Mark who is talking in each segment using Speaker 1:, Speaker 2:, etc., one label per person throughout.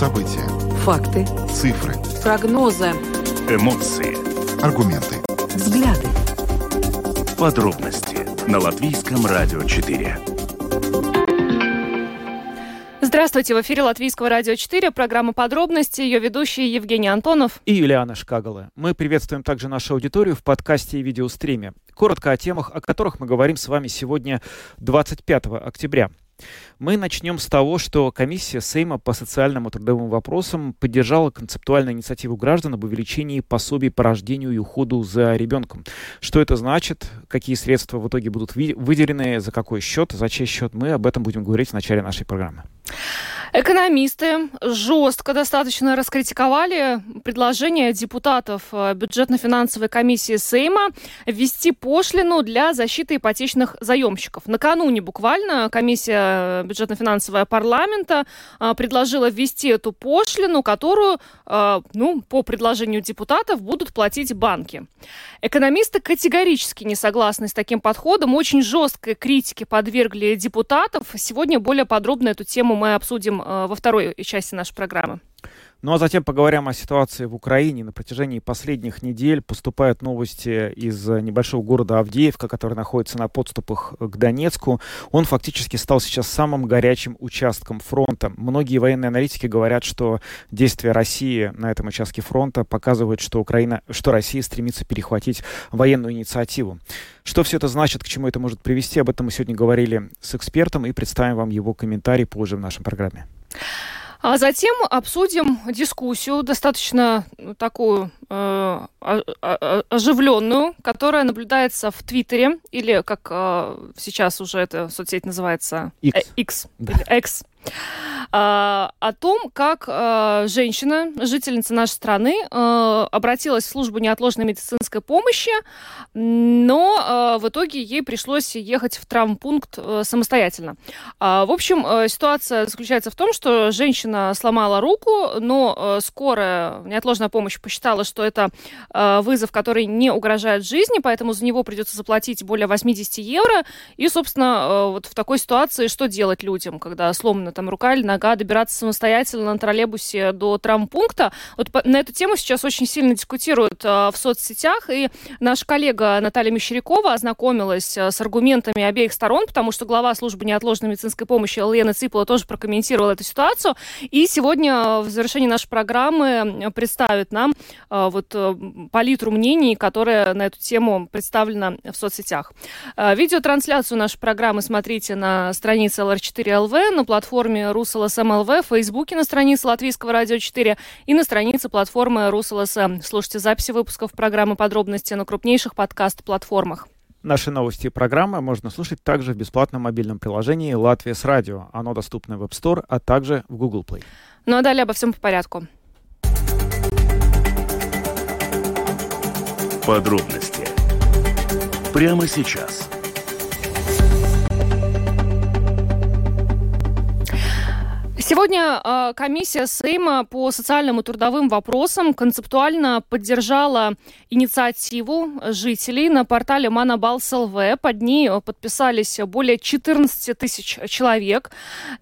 Speaker 1: События.
Speaker 2: Факты.
Speaker 1: Цифры.
Speaker 2: Прогнозы.
Speaker 3: Эмоции.
Speaker 1: Аргументы.
Speaker 2: Взгляды.
Speaker 3: Подробности на Латвийском радио 4.
Speaker 4: Здравствуйте, в эфире Латвийского радио 4, программа «Подробности», ее ведущие Евгений Антонов
Speaker 5: и Юлиана Шкагала. Мы приветствуем также нашу аудиторию в подкасте и видеостриме. Коротко о темах, о которых мы говорим с вами сегодня, 25 октября. Мы начнем с того, что комиссия Сейма по социальным и трудовым вопросам поддержала концептуальную инициативу граждан об увеличении пособий по рождению и уходу за ребенком. Что это значит, какие средства в итоге будут выделены, за какой счет, за чей счет, мы об этом будем говорить в начале нашей программы.
Speaker 4: Экономисты жестко достаточно раскритиковали предложение депутатов э, бюджетно-финансовой комиссии Сейма ввести пошлину для защиты ипотечных заемщиков. Накануне буквально комиссия бюджетно-финансовая парламента э, предложила ввести эту пошлину, которую, э, ну, по предложению депутатов, будут платить банки. Экономисты категорически не согласны с таким подходом, очень жесткой критике подвергли депутатов. Сегодня более подробно эту тему мы обсудим э, во второй части нашей программы.
Speaker 5: Ну а затем поговорим о ситуации в Украине. На протяжении последних недель поступают новости из небольшого города Авдеевка, который находится на подступах к Донецку. Он фактически стал сейчас самым горячим участком фронта. Многие военные аналитики говорят, что действия России на этом участке фронта показывают, что, Украина, что Россия стремится перехватить военную инициативу. Что все это значит, к чему это может привести, об этом мы сегодня говорили с экспертом и представим вам его комментарий позже в нашей программе.
Speaker 4: А затем обсудим дискуссию, достаточно ну, такую э, оживленную, которая наблюдается в Твиттере, или как э, сейчас уже эта соцсеть называется...
Speaker 5: X. Э,
Speaker 4: X. Да. X. А, о том, как а, женщина, жительница нашей страны, а, обратилась в службу неотложной медицинской помощи, но в итоге ей пришлось ехать в травмпункт а, самостоятельно. В общем, а, ситуация заключается в том, что женщина сломала руку, но а, скорая неотложная помощь посчитала, что это вызов, который не угрожает жизни, поэтому за него придется заплатить более 80 евро. И, собственно, вот в такой ситуации что делать людям, когда сломана там рука или нога, добираться самостоятельно на троллейбусе до травмпункта. Вот на эту тему сейчас очень сильно дискутируют э, в соцсетях, и наша коллега Наталья Мещерякова ознакомилась э, с аргументами обеих сторон, потому что глава службы неотложной медицинской помощи Лена Ципова тоже прокомментировала эту ситуацию, и сегодня в завершении нашей программы представит нам вот палитру мнений, которая на эту тему представлена в соцсетях. Видеотрансляцию нашей программы смотрите на странице LR4LV, на платформе платформе РусЛСМ в Фейсбуке на странице Латвийского радио 4 и на странице платформы РусЛСМ. Слушайте записи выпусков программы «Подробности» на крупнейших подкаст-платформах.
Speaker 5: Наши новости и программы можно слушать также в бесплатном мобильном приложении «Латвия с радио». Оно доступно в App Store, а также в Google Play.
Speaker 4: Ну а далее обо всем по порядку.
Speaker 3: Подробности прямо сейчас –
Speaker 4: Сегодня э, комиссия Сейма по социальным и трудовым вопросам концептуально поддержала инициативу жителей на портале Манабалс ЛВ. Под ней подписались более 14 тысяч человек.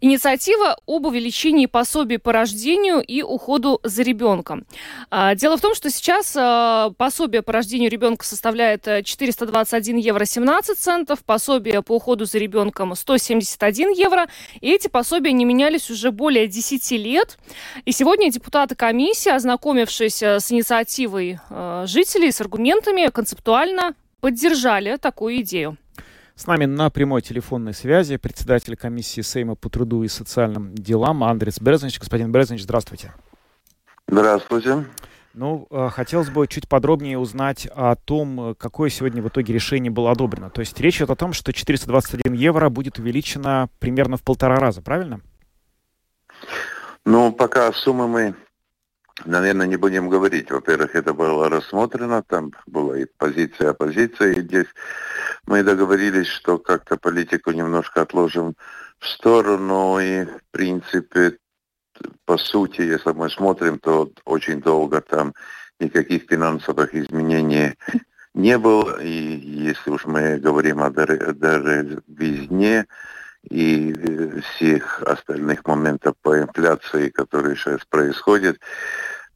Speaker 4: Инициатива об увеличении пособий по рождению и уходу за ребенком. Э, дело в том, что сейчас э, пособие по рождению ребенка составляет 421 евро 17 центов, пособие по уходу за ребенком 171 евро. И эти пособия не менялись уже более 10 лет. И сегодня депутаты комиссии, ознакомившись э, с инициативой э, жителей, с аргументами, концептуально поддержали такую идею.
Speaker 5: С нами на прямой телефонной связи председатель комиссии Сейма по труду и социальным делам Андрес Березнич. Господин Березнич, здравствуйте.
Speaker 6: Здравствуйте.
Speaker 5: Ну, э, хотелось бы чуть подробнее узнать о том, какое сегодня в итоге решение было одобрено. То есть речь идет о том, что 421 евро будет увеличено примерно в полтора раза, правильно?
Speaker 6: Ну, пока суммы мы, наверное, не будем говорить. Во-первых, это было рассмотрено, там была и позиция оппозиции, и здесь мы договорились, что как-то политику немножко отложим в сторону, и, в принципе, по сути, если мы смотрим, то очень долго там никаких финансовых изменений не было. И если уж мы говорим о дороговизне, и всех остальных моментов по инфляции, которые сейчас происходят,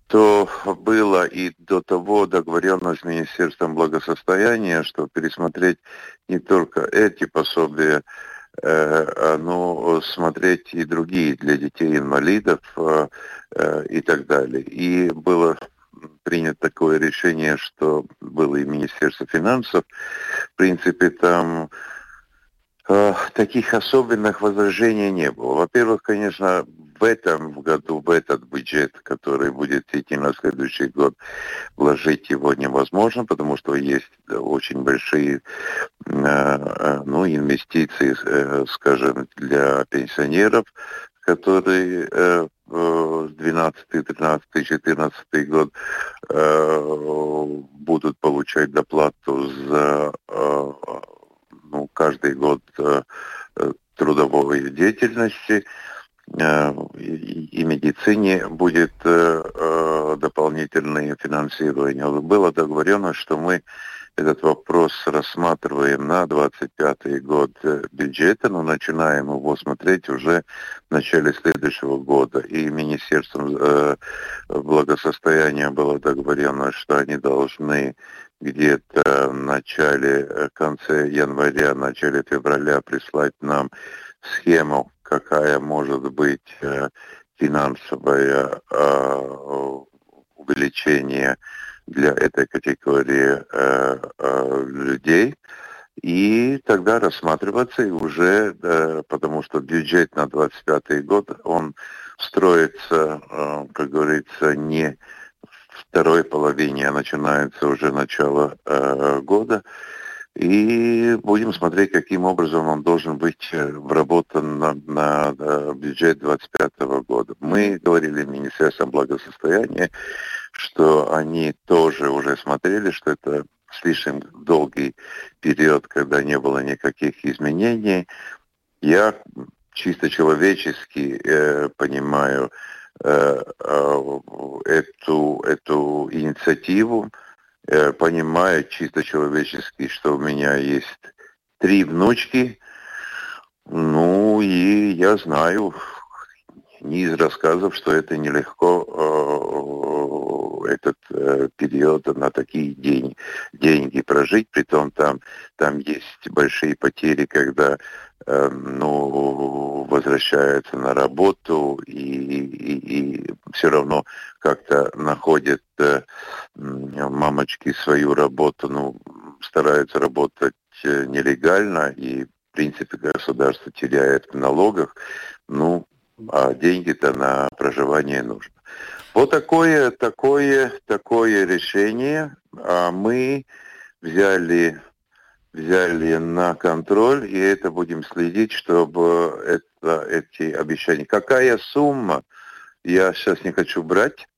Speaker 6: то было и до того договоренность с Министерством благосостояния, что пересмотреть не только эти пособия, э, но смотреть и другие для детей-инвалидов э, э, и так далее. И было принято такое решение, что было и Министерство финансов. В принципе, там э, таких особенных возражений не было. Во-первых, конечно, в этом году, в этот бюджет, который будет идти на следующий год, вложить его невозможно, потому что есть очень большие э, э ну, инвестиции, скажем, для пенсионеров, которые э, 12, 13, 14 год будут получать доплату за ну, каждый год э, трудовой деятельности. Э, и медицине будет э, э, дополнительное финансирование. Было договорено, что мы этот вопрос рассматриваем на 25 год бюджета, но начинаем его смотреть уже в начале следующего года. И Министерством э, благосостояния было договорено, что они должны где-то в начале, конце января, начале февраля прислать нам схему какая может быть э, финансовое э, увеличение для этой категории э, людей. И тогда рассматриваться и уже, потому что бюджет на 25 год, он строится, как говорится, не второй половине, а начинается уже начало года. И будем смотреть, каким образом он должен быть э, вработан на, на, на бюджет 2025 года. Мы говорили Министерством благосостояния, что они тоже уже смотрели, что это слишком долгий период, когда не было никаких изменений. Я чисто человечески э, понимаю э, э, эту, эту инициативу, э, понимаю чисто человечески, что у меня есть три внучки, ну и я знаю не из рассказов, что это нелегко э, этот э, период на такие день, деньги прожить, притом там, там есть большие потери, когда э, ну, возвращаются на работу и, и, и все равно как-то находят э, мамочки свою работу, ну, стараются работать э, нелегально и в принципе государство теряет в налогах, ну, а деньги-то на проживание нужно. Вот такое, такое, такое решение а мы взяли, взяли на контроль, и это будем следить, чтобы это, эти обещания. Какая сумма, я сейчас не хочу брать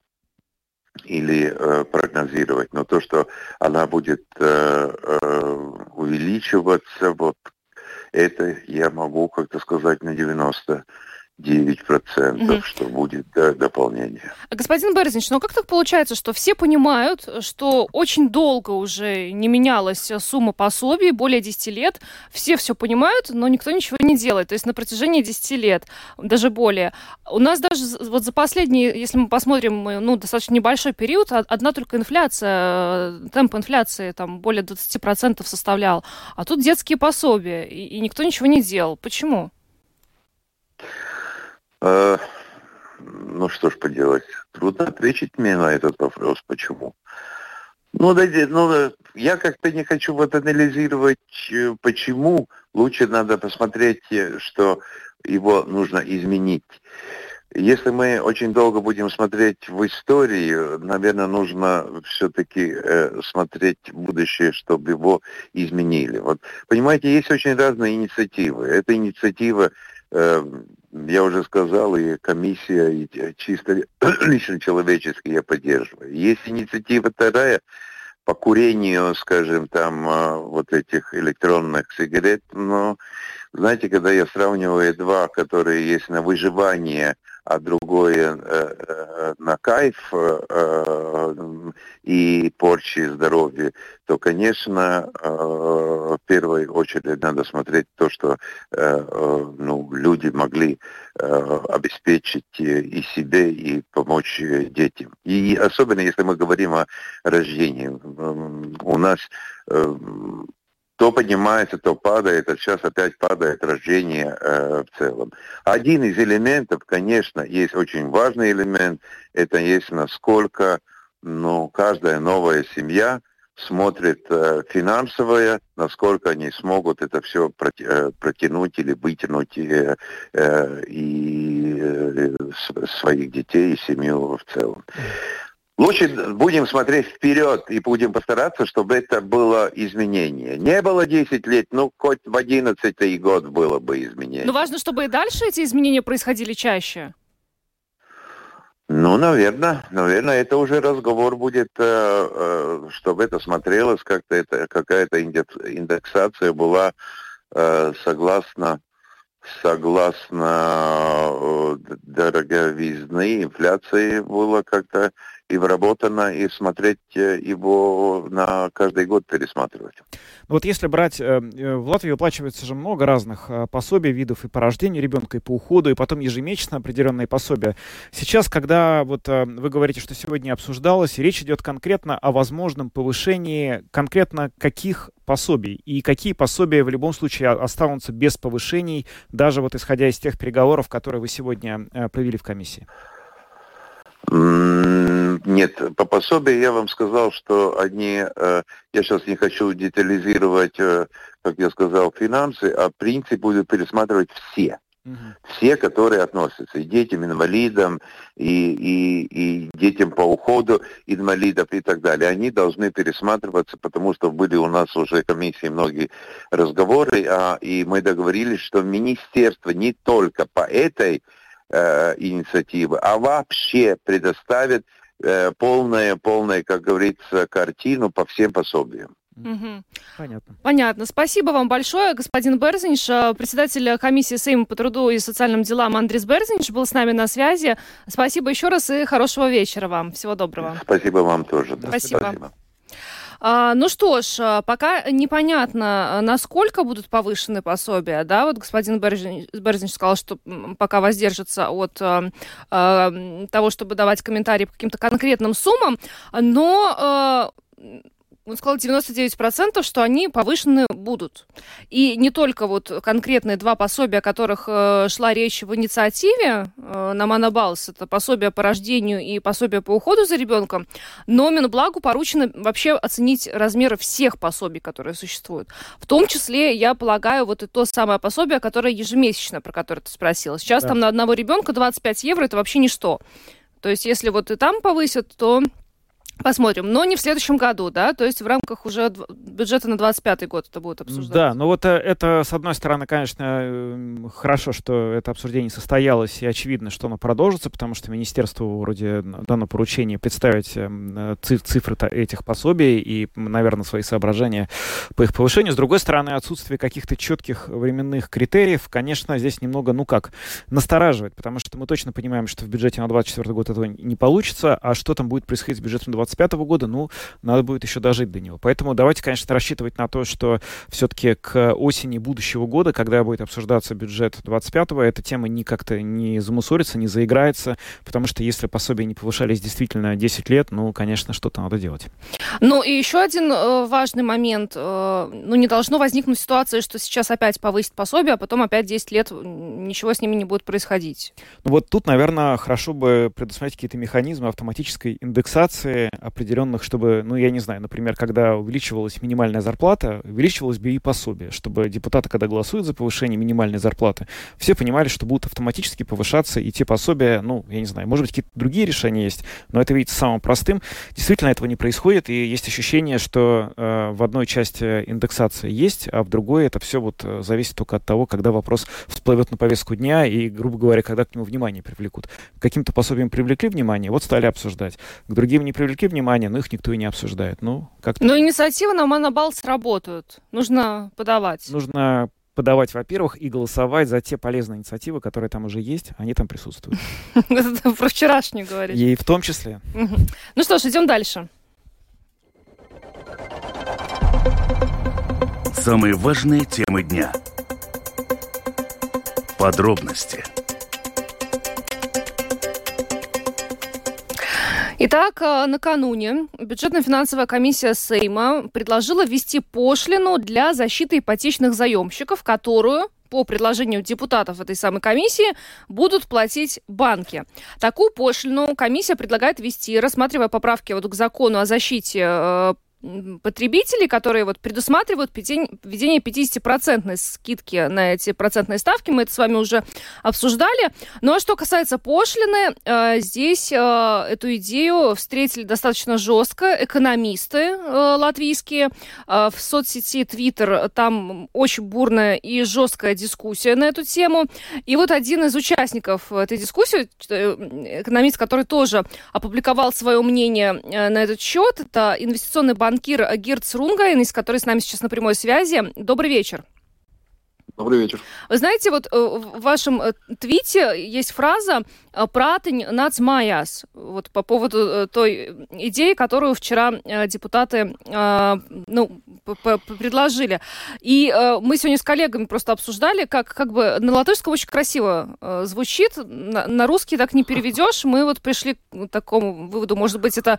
Speaker 6: или э, прогнозировать, но то, что она будет э, э, увеличиваться, вот это я могу как-то сказать на 90 9%, угу. что будет да, дополнение.
Speaker 4: Господин Берзнич, ну как так получается, что все понимают, что очень долго уже не менялась сумма пособий, более 10 лет, все все понимают, но никто ничего не делает, то есть на протяжении 10 лет, даже более. У нас даже вот за последние, если мы посмотрим, ну, достаточно небольшой период, одна только инфляция, темп инфляции там более 20% составлял, а тут детские пособия, и, и никто ничего не делал. Почему?
Speaker 6: Э, ну что ж поделать, трудно ответить мне на этот вопрос, почему. Ну, да, ну, я как-то не хочу вот анализировать, э, почему. Лучше надо посмотреть, э, что его нужно изменить. Если мы очень долго будем смотреть в историю, наверное, нужно все-таки э, смотреть будущее, чтобы его изменили. Вот, понимаете, есть очень разные инициативы. Эта инициатива я уже сказал, и комиссия, и чисто лично человечески я поддерживаю. Есть инициатива вторая по курению, скажем, там, а, вот этих электронных сигарет, но, знаете, когда я сравниваю два, которые есть на выживание а другое э, э, на кайф э, и порчи здоровья, то, конечно, в первую очередь надо смотреть то, что ну, люди могли обеспечить и себе, и помочь детям. И особенно, если мы говорим о рождении. У нас то поднимается, то падает, а сейчас опять падает рождение э, в целом. Один из элементов, конечно, есть очень важный элемент, это есть насколько ну, каждая новая семья смотрит э, финансовое, насколько они смогут это все э, протянуть или вытянуть э, э, и э, своих детей и семью в целом. Лучше будем смотреть вперед и будем постараться, чтобы это было изменение. Не было 10 лет, ну, хоть в 11 год было бы изменение.
Speaker 4: Но важно, чтобы и дальше эти изменения происходили чаще.
Speaker 6: Ну, наверное, наверное, это уже разговор будет, э, э, чтобы это смотрелось, как-то это какая-то индексация была э, согласно согласно дороговизны, инфляции было как-то и вработано, и смотреть э, его на каждый год пересматривать.
Speaker 5: Ну вот если брать, э, э, в Латвии выплачивается же много разных пособий, видов и по рождению ребенка, и по уходу, и потом ежемесячно определенные пособия. Сейчас, когда вот вы говорите, что сегодня обсуждалось, речь идет конкретно о возможном повышении конкретно каких пособий, и какие пособия в любом случае останутся без повышений, даже вот исходя из тех переговоров, которые вы сегодня провели в комиссии?
Speaker 6: Нет, по пособию я вам сказал, что они, э, я сейчас не хочу детализировать, э, как я сказал, финансы, а принцип будет пересматривать все. Все, которые относятся, и детям, инвалидам, и, и, и детям по уходу инвалидов и так далее, они должны пересматриваться, потому что были у нас уже комиссии многие разговоры, а, и мы договорились, что министерство не только по этой э, инициативы, а вообще предоставит э, полное, полное, как говорится, картину по всем пособиям.
Speaker 4: Угу. Понятно. Понятно. Спасибо вам большое, господин Берзинш. Э, председатель комиссии Сейма по труду и социальным делам Андрис Берзинш был с нами на связи. Спасибо еще раз и хорошего вечера вам. Всего доброго.
Speaker 6: Спасибо вам тоже.
Speaker 4: Да. Спасибо. Спасибо. А, ну что ж, а, пока непонятно, а, насколько будут повышены пособия, да, вот господин Берзин, сказал, что пока воздержится от а, того, чтобы давать комментарии по каким-то конкретным суммам, но а, он сказал 99%, что они повышены будут. И не только вот конкретные два пособия, о которых э, шла речь в инициативе э, на Монобалс, это пособие по рождению и пособие по уходу за ребенком, но Минблагу поручено вообще оценить размеры всех пособий, которые существуют. В том числе, я полагаю, вот и то самое пособие, которое ежемесячно, про которое ты спросила. Сейчас да. там на одного ребенка 25 евро, это вообще ничто. То есть, если вот и там повысят, то Посмотрим, но не в следующем году, да, то есть в рамках уже бюджета на 25 год это будет обсуждаться.
Speaker 5: Да, ну вот э, это, с одной стороны, конечно, эм, хорошо, что это обсуждение состоялось, и очевидно, что оно продолжится, потому что министерству вроде дано поручение представить э, цифры этих пособий и, наверное, свои соображения по их повышению. С другой стороны, отсутствие каких-то четких временных критериев, конечно, здесь немного, ну как, настораживает, потому что мы точно понимаем, что в бюджете на 24 год этого не получится, а что там будет происходить с бюджетом 2025 года, ну, надо будет еще дожить до него. Поэтому давайте, конечно, рассчитывать на то, что все-таки к осени будущего года, когда будет обсуждаться бюджет 25-го, эта тема не как-то не замусорится, не заиграется, потому что если пособия не повышались действительно 10 лет, ну, конечно, что-то надо делать.
Speaker 4: Ну, и еще один э, важный момент. Э, ну, не должно возникнуть ситуация, что сейчас опять повысить пособие, а потом опять 10 лет ничего с ними не будет происходить.
Speaker 5: Ну, вот тут, наверное, хорошо бы предусмотреть какие-то механизмы автоматической индексации определенных, чтобы, ну, я не знаю, например, когда увеличивалась минимальная зарплата, увеличивалось бы и пособие, чтобы депутаты, когда голосуют за повышение минимальной зарплаты, все понимали, что будут автоматически повышаться и те пособия, ну, я не знаю, может быть, какие-то другие решения есть, но это видится самым простым. Действительно, этого не происходит, и есть ощущение, что э, в одной части индексация есть, а в другой это все вот э, зависит только от того, когда вопрос всплывет на повестку дня и, грубо говоря, когда к нему внимание привлекут. Каким-то пособием привлекли внимание, вот стали обсуждать. К другим не привлекли внимание, но их никто и не обсуждает. Ну, как
Speaker 4: Но инициативы на Монобал сработают. Нужно подавать.
Speaker 5: Нужно подавать, во-первых, и голосовать за те полезные инициативы, которые там уже есть, они там присутствуют.
Speaker 4: Про вчерашнюю говоришь.
Speaker 5: И в том числе.
Speaker 4: Ну что ж, идем дальше.
Speaker 3: Самые важные темы дня. Подробности.
Speaker 4: Итак, э, накануне бюджетно-финансовая комиссия Сейма предложила ввести пошлину для защиты ипотечных заемщиков, которую по предложению депутатов этой самой комиссии будут платить банки. Такую пошлину комиссия предлагает ввести, рассматривая поправки вот к закону о защите э, потребителей, которые вот предусматривают введение 50% скидки на эти процентные ставки. Мы это с вами уже обсуждали. Ну а что касается пошлины, э, здесь э, эту идею встретили достаточно жестко экономисты э, латвийские. В соцсети Twitter там очень бурная и жесткая дискуссия на эту тему. И вот один из участников этой дискуссии, экономист, который тоже опубликовал свое мнение на этот счет, это инвестиционный банк банкир Гирц Рунгайн, с которой с нами сейчас на прямой связи. Добрый вечер.
Speaker 1: Добрый вечер.
Speaker 4: Вы знаете, вот э, в вашем э, твите есть фраза «пратынь нац маяс», вот по поводу той идеи, которую вчера депутаты ну, предложили. И мы сегодня с коллегами просто обсуждали, как, как бы на латышском очень красиво звучит, на, на русский так не переведешь. Мы вот пришли к такому выводу, может быть, это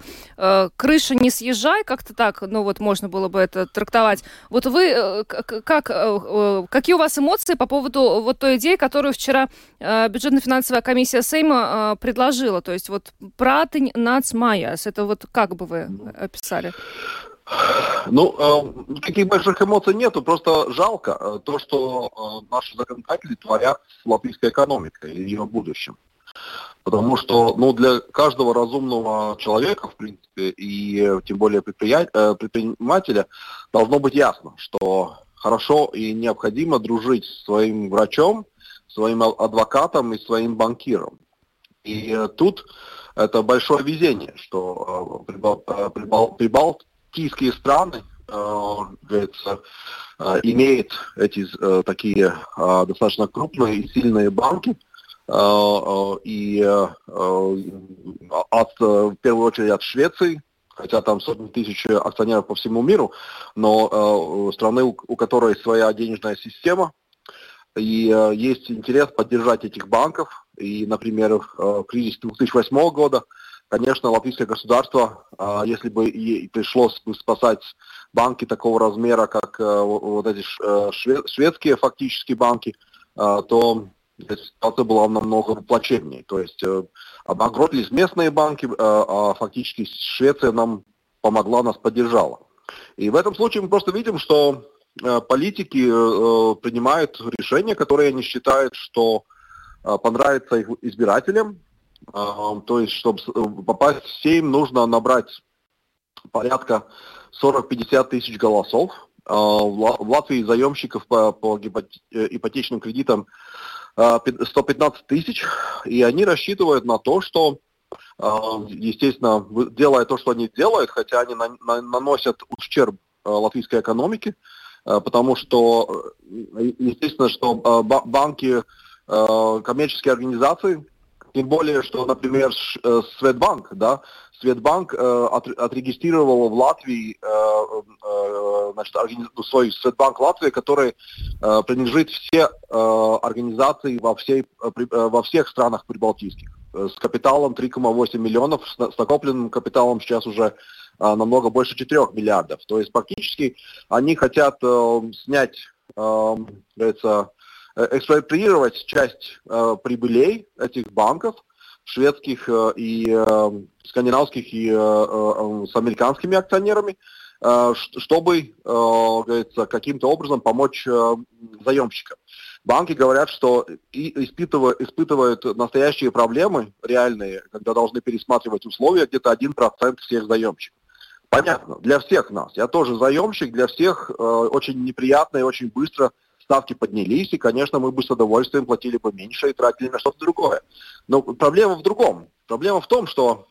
Speaker 4: «крыша не съезжай», как-то так, ну вот можно было бы это трактовать. Вот вы как, какие у вас эмоции по поводу вот той идеи, которую вчера э, бюджетно-финансовая комиссия Сейма э, предложила? То есть вот пратынь нац майяс. Это вот как бы вы описали?
Speaker 1: Ну, э, никаких больших эмоций нету, просто жалко э, то, что э, наши законодатели творят с латвийской экономикой и ее будущим. Потому что ну, для каждого разумного человека, в принципе, и тем более э, предпринимателя, должно быть ясно, что хорошо и необходимо дружить с своим врачом, своим адвокатом и своим банкиром. И э, тут это большое везение, что э, прибал, э, прибал, прибалтийские страны говорится, имеют эти такие достаточно крупные и сильные банки, и от, в первую очередь от Швеции, хотя там сотни тысяч акционеров по всему миру, но страны, у, которой своя денежная система, и есть интерес поддержать этих банков. И, например, э, в кризис 2008 года, конечно, латвийское государство, э, если бы ей пришлось спасать банки такого размера, как э, вот эти э, шведские фактически банки, э, то ситуация была намного плачевнее. То есть э, обанкротились местные банки, э, а фактически Швеция нам помогла, нас поддержала. И в этом случае мы просто видим, что э, политики принимают решения, которые они считают, что понравится их избирателям. То есть, чтобы попасть в Сейм, нужно набрать порядка 40-50 тысяч голосов. В Латвии заемщиков по, по ипотечным кредитам 115 э, тысяч, и они рассчитывают на то, что, э, естественно, делая то, что они делают, хотя они наносят ущерб э, латвийской экономике, потому что, естественно, что банки, коммерческие организации, тем более, что, например, Светбанк, да, Светбанк э, от, отрегистрировал в Латвии э, э, значит, организ... свой Светбанк Латвии, который э, принадлежит все э, организации во, всей, э, при, э, во всех странах прибалтийских э, с капиталом 3,8 миллионов, с, с накопленным капиталом сейчас уже э, намного больше 4 миллиардов. То есть практически они хотят э, снять, э, говорится, э, экспроприировать часть э, прибылей этих банков, шведских э, и э, скандинавских и э, с американскими акционерами, чтобы, говорится, каким-то образом помочь заемщикам. Банки говорят, что и испытывают, испытывают настоящие проблемы, реальные, когда должны пересматривать условия, где-то 1% всех заемщиков. Понятно, для всех нас. Я тоже заемщик, для всех очень неприятно и очень быстро ставки поднялись, и, конечно, мы бы с удовольствием платили бы меньше и тратили на что-то другое. Но проблема в другом. Проблема в том, что,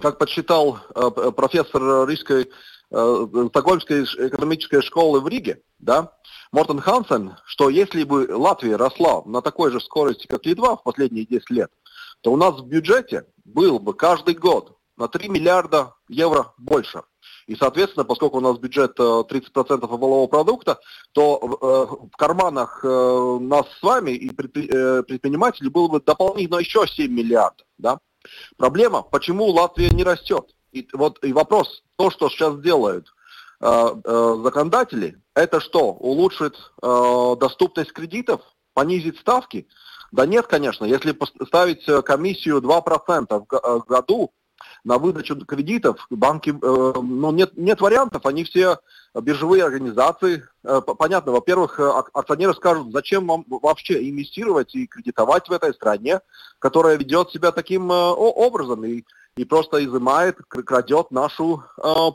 Speaker 1: как подсчитал э, профессор Рижской э, Стокгольмской экономической школы в Риге, да, Мортен Хансен, что если бы Латвия росла на такой же скорости, как Литва в последние 10 лет, то у нас в бюджете был бы каждый год на 3 миллиарда евро больше. И, соответственно, поскольку у нас бюджет 30% э, валового продукта, то э, в карманах э, нас с вами и предпринимателей было бы дополнительно еще 7 миллиардов. Да? Проблема, почему Латвия не растет? И, вот, и вопрос, то, что сейчас делают законодатели, это что, улучшит доступность кредитов, понизит ставки? Да нет, конечно, если поставить комиссию 2% в году, на выдачу кредитов банки, э, ну, нет, нет вариантов, они все биржевые организации. Э, понятно, во-первых, э, акционеры скажут, зачем вам вообще инвестировать и кредитовать в этой стране, которая ведет себя таким образом и, и просто изымает, крадет нашу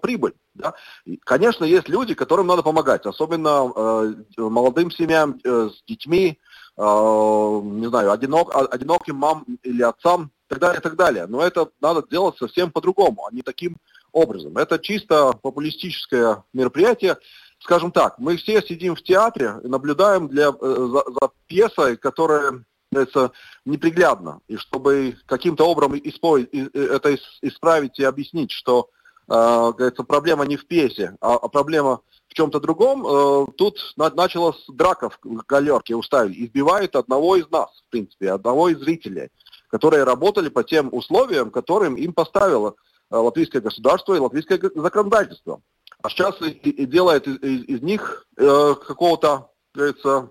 Speaker 1: прибыль. Да? И, конечно, есть люди, которым надо помогать, особенно молодым семьям с детьми, не знаю, одинок, одиноким мам или отцам, так далее, и так далее. Но это надо делать совсем по-другому, а не таким образом. Это чисто популистическое мероприятие. Скажем так, мы все сидим в театре и наблюдаем для, э, за, за пьесой, которая это неприглядно. И чтобы каким-то образом исправить, это исправить и объяснить, что э, проблема не в пьесе, а, а проблема в чем-то другом, э, тут на, началась драка в галерке уставили. Избивают одного из нас, в принципе, одного из зрителей которые работали по тем условиям, которым им поставило э, латвийское государство и латвийское законодательство. А сейчас и, делает из, из них э, какого-то, говорится,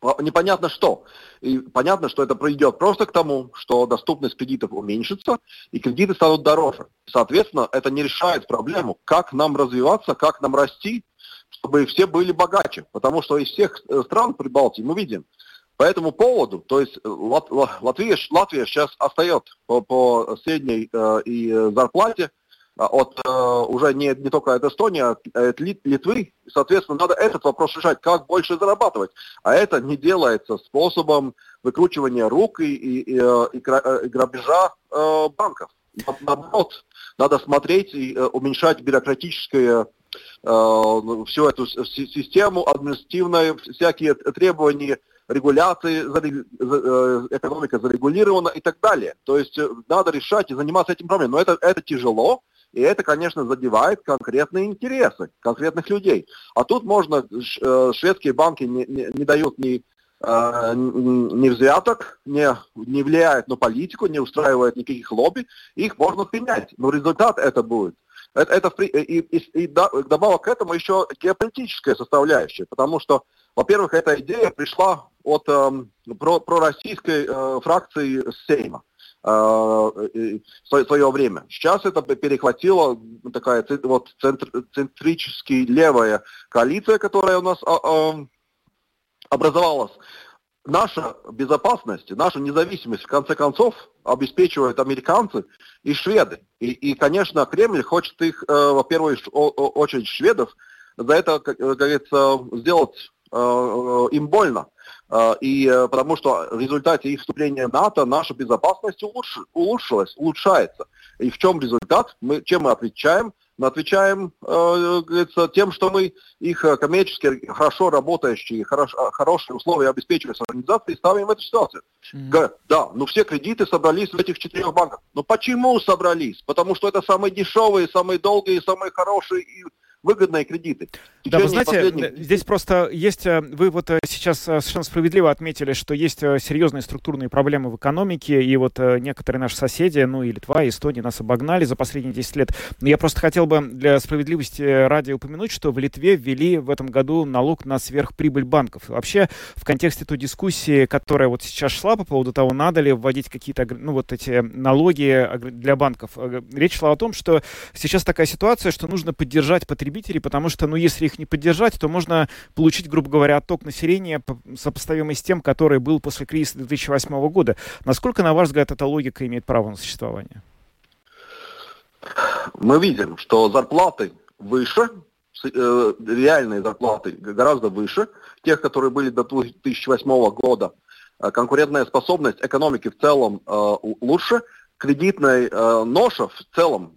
Speaker 1: а, непонятно что. И понятно, что это приведет просто к тому, что доступность кредитов уменьшится, и кредиты станут дороже. Соответственно, это не решает проблему, как нам развиваться, как нам расти, чтобы все были богаче. Потому что из всех э, стран Прибалтии мы видим, по этому поводу, то есть э, Лат, Латвия, Латвия сейчас остает по, по средней э, и зарплате а, от э, уже не, не только от Эстонии, а от Литвы. Соответственно, надо этот вопрос решать, как больше зарабатывать. А это не делается способом выкручивания рук и, и, и, э, и грабежа э, банков. Наоборот, надо смотреть и уменьшать бюрократическое всю эту систему, административные всякие требования регуляции, э, экономика зарегулирована и так далее. То есть э, надо решать и заниматься этим проблемой. Но это, это тяжело, и это, конечно, задевает конкретные интересы конкретных людей. А тут можно, э, шведские банки не, не, не дают ни, ни взяток, не, не влияют на политику, не устраивают никаких лобби, их можно принять. Но результат это будет. Это, это, и, и, и добавок к этому еще геополитическая составляющая, потому что во-первых, эта идея пришла от э, про, пророссийской э, фракции Сейма э, в свое время. Сейчас это перехватила такая вот центр, центрически левая коалиция, которая у нас э, образовалась. Наша безопасность, наша независимость, в конце концов, обеспечивают американцы и шведы. И, и конечно, Кремль хочет их, э, во первую очередь, шведов, за это, как говорится, сделать Э, э, им больно. Э, и потому что в результате их вступления в НАТО наша безопасность улучш, улучшилась, улучшается. И в чем результат? Мы, чем мы отвечаем? Отвечаем э, тем, что мы их коммерчески хорошо работающие, хорош, хорошие условия обеспечивающие организации ставим в эту ситуацию. Mm-hmm. Да, ну все кредиты собрались в этих четырех банках. Но почему собрались? Потому что это самые дешевые, самые долгие, самые хорошие и выгодные кредиты.
Speaker 5: Да, вы знаете, последних... здесь просто есть, э, вы вот э, сейчас э, совершенно справедливо отметили, что есть серьезные структурные проблемы в экономике, и вот некоторые наши соседи, ну и Литва, и Эстония нас обогнали за последние 10 лет. Но я просто хотел бы для справедливости ради упомянуть, что в Литве ввели в этом году налог на сверхприбыль банков. Вообще, в контексте той дискуссии, которая вот сейчас шла по поводу того, надо ли вводить какие-то, ну вот эти налоги для банков, речь шла о том, что сейчас такая ситуация, что нужно поддержать потребителей потребителей, потому что, ну, если их не поддержать, то можно получить, грубо говоря, отток населения, сопоставимый с тем, который был после кризиса 2008 года. Насколько, на ваш взгляд, эта логика имеет право на существование?
Speaker 1: Мы видим, что зарплаты выше, э, реальные зарплаты гораздо выше тех, которые были до 2008 года. Э, конкурентная способность экономики в целом э, лучше, кредитная ноша в целом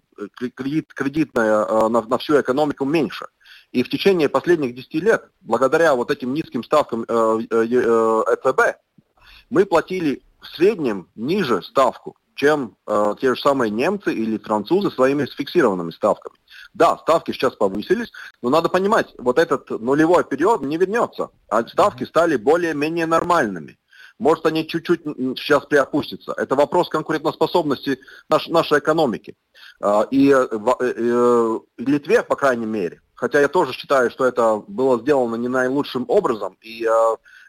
Speaker 1: кредит, кредитная на, на всю экономику меньше. И в течение последних 10 лет, благодаря вот этим низким ставкам ЭЦБ, мы платили в среднем ниже ставку, чем э, те же самые немцы или французы своими фиксированными ставками. Да, ставки сейчас повысились, но надо понимать, вот этот нулевой период не вернется, а ставки стали более-менее нормальными. Может, они чуть-чуть сейчас приопустятся. Это вопрос конкурентоспособности наш, нашей экономики. Э, и э, в э, Литве, по крайней мере, хотя я тоже считаю, что это было сделано не наилучшим образом, и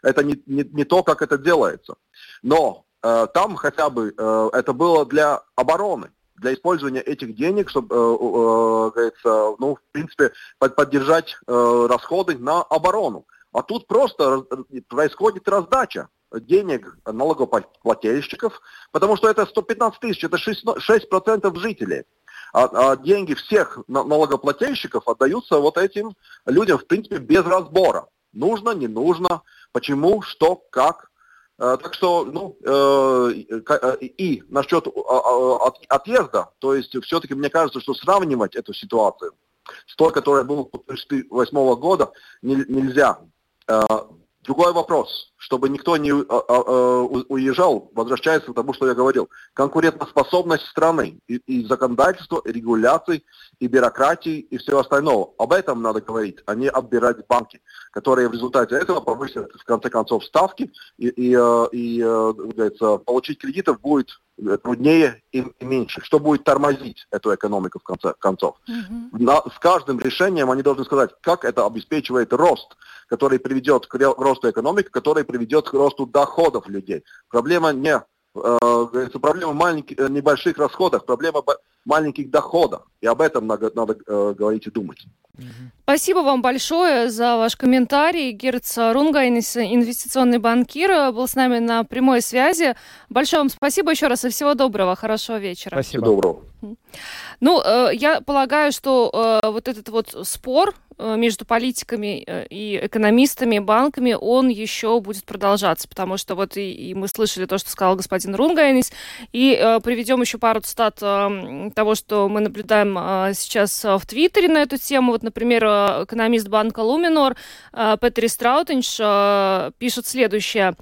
Speaker 1: это не, не, не то, как это делается. Но э, там хотя бы э, это было для обороны, для использования этих денег, чтобы, э, э, говорится, ну, в принципе, под, поддержать э, расходы на оборону. А тут просто происходит раздача денег налогоплательщиков, потому что это 115 тысяч, это 6%, 6 жителей. А, а деньги всех налогоплательщиков отдаются вот этим людям, в принципе, без разбора. Нужно, не нужно, почему, что, как. Э, так что, ну, э, э, и насчет отъезда, то есть все-таки мне кажется, что сравнивать эту ситуацию с той, которая была 2008 года, нельзя. Другой вопрос, чтобы никто не уезжал, возвращается к тому, что я говорил. Конкурентоспособность страны и, и законодательство, и регуляций, и бюрократии, и все остальное. Об этом надо говорить, а не оббирать банки, которые в результате этого повысят, в конце концов, ставки, и, и, э, и, э, получить кредитов будет труднее и меньше. Что будет тормозить эту экономику в конце концов? Mm-hmm. На, с каждым решением они должны сказать, как это обеспечивает рост, который приведет к росту экономики, который приведет к росту доходов людей. Проблема не э, проблема маленьких, э, небольших расходов, проблема маленьких доходов. И об этом надо, надо э, говорить и думать.
Speaker 4: Спасибо вам большое за ваш комментарий. Гиртс Рунгайнис, инвестиционный банкир, был с нами на прямой связи. Большое вам спасибо еще раз и всего доброго. Хорошего вечера.
Speaker 1: Спасибо. Всего доброго.
Speaker 4: Ну, э, я полагаю, что э, вот этот вот спор э, между политиками и экономистами, банками, он еще будет продолжаться, потому что вот и, и мы слышали то, что сказал господин Рунгайнис, и приведем еще пару цитат э, того, что мы наблюдаем э, сейчас в Твиттере на эту тему. Вот, например, экономист банка Луминор э, Петри Страутинш э, пишет следующее.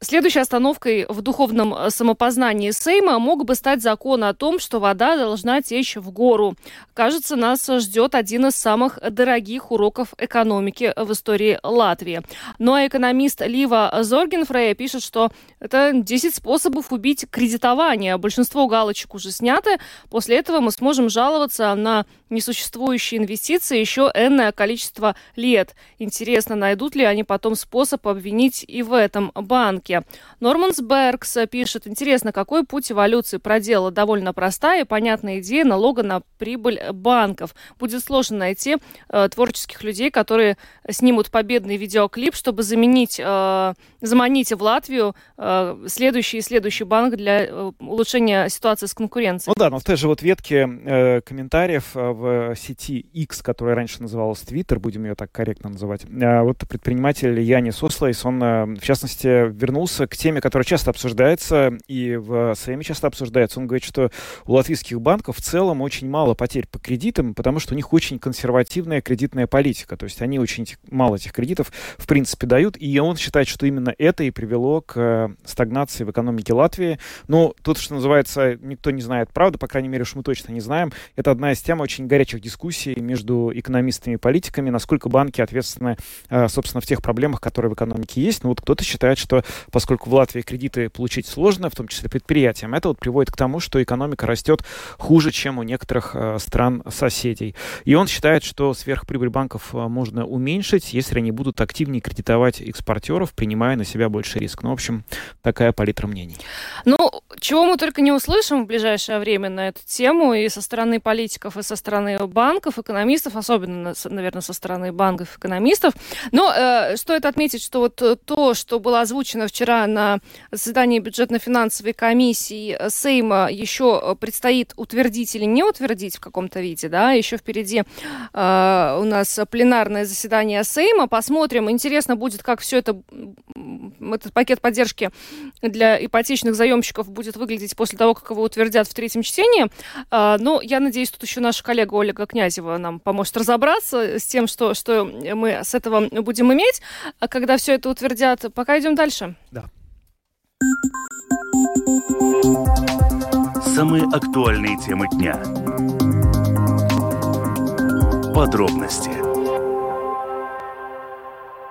Speaker 4: Следующей остановкой в духовном э, самопознании Сейма мог бы стать закон о том, что вода должна течь в гору. Кажется, нас ждет один из самых дорогих уроков экономики в истории Латвии. Но ну, а экономист Лива Зоргенфрея пишет, что это 10 способов убить кредитование. Большинство галочек уже сняты. После этого мы сможем жаловаться на несуществующие инвестиции еще энное количество лет. Интересно, найдут ли они потом способ обвинить и в этом банке. Норманс Беркс пишет, интересно, какой путь эволюции проделала довольно простая и понятная идея налога на прибыль банков. Будет сложно найти э, творческих людей, которые снимут победный видеоклип, чтобы заменить, э, заманить в Латвию э, следующий и следующий банк для э, улучшения ситуации с конкуренцией.
Speaker 5: Ну да, но в той же вот ветке э, комментариев э, в сети X, которая раньше называлась Twitter, будем ее так корректно называть, э, вот предприниматель Янис Ослайс, он, э, в частности, вернулся к теме, которая часто обсуждается, и в Сейме часто обсуждается. Он говорит, что у латвийских банков в целом очень мало потерь по кредитам, потому что у них очень консервативная кредитная политика. То есть они очень мало этих кредитов, в принципе, дают. И он считает, что именно это и привело к э, стагнации в экономике Латвии. Но тут, что называется, никто не знает правду, по крайней мере, уж мы точно не знаем. Это одна из тем очень горячих дискуссий между экономистами и политиками, насколько банки ответственны, э, собственно, в тех проблемах, которые в экономике есть. Ну вот кто-то считает, что поскольку в Латвии кредиты получить сложно, в том числе предприятиям, это вот приводит к тому, что экономика растет хуже, чем у некоторых э, стран-соседей. И он считает, что сверхприбыль банков э, можно уменьшить, если они будут активнее кредитовать экспортеров, принимая на себя больше риск. Ну, в общем, такая палитра мнений.
Speaker 4: Ну, чего мы только не услышим в ближайшее время на эту тему и со стороны политиков, и со стороны банков, экономистов, особенно, наверное, со стороны банков, экономистов. Но э, стоит отметить, что вот то, что было озвучено вчера на заседании бюджетно-финансовой комиссии Сейма, еще предстоит утвердить или не утвердить в каком-то виде, да, еще впереди э, у нас пленарное заседание Сейма. Посмотрим. Интересно будет, как все это, этот пакет поддержки для ипотечных заемщиков будет выглядеть после того, как его утвердят в третьем чтении. А, но я надеюсь, тут еще наша коллега Ольга Князева нам поможет разобраться с тем, что, что мы с этого будем иметь, а когда все это утвердят. Пока идем дальше.
Speaker 3: Самые актуальные темы дня. Подробности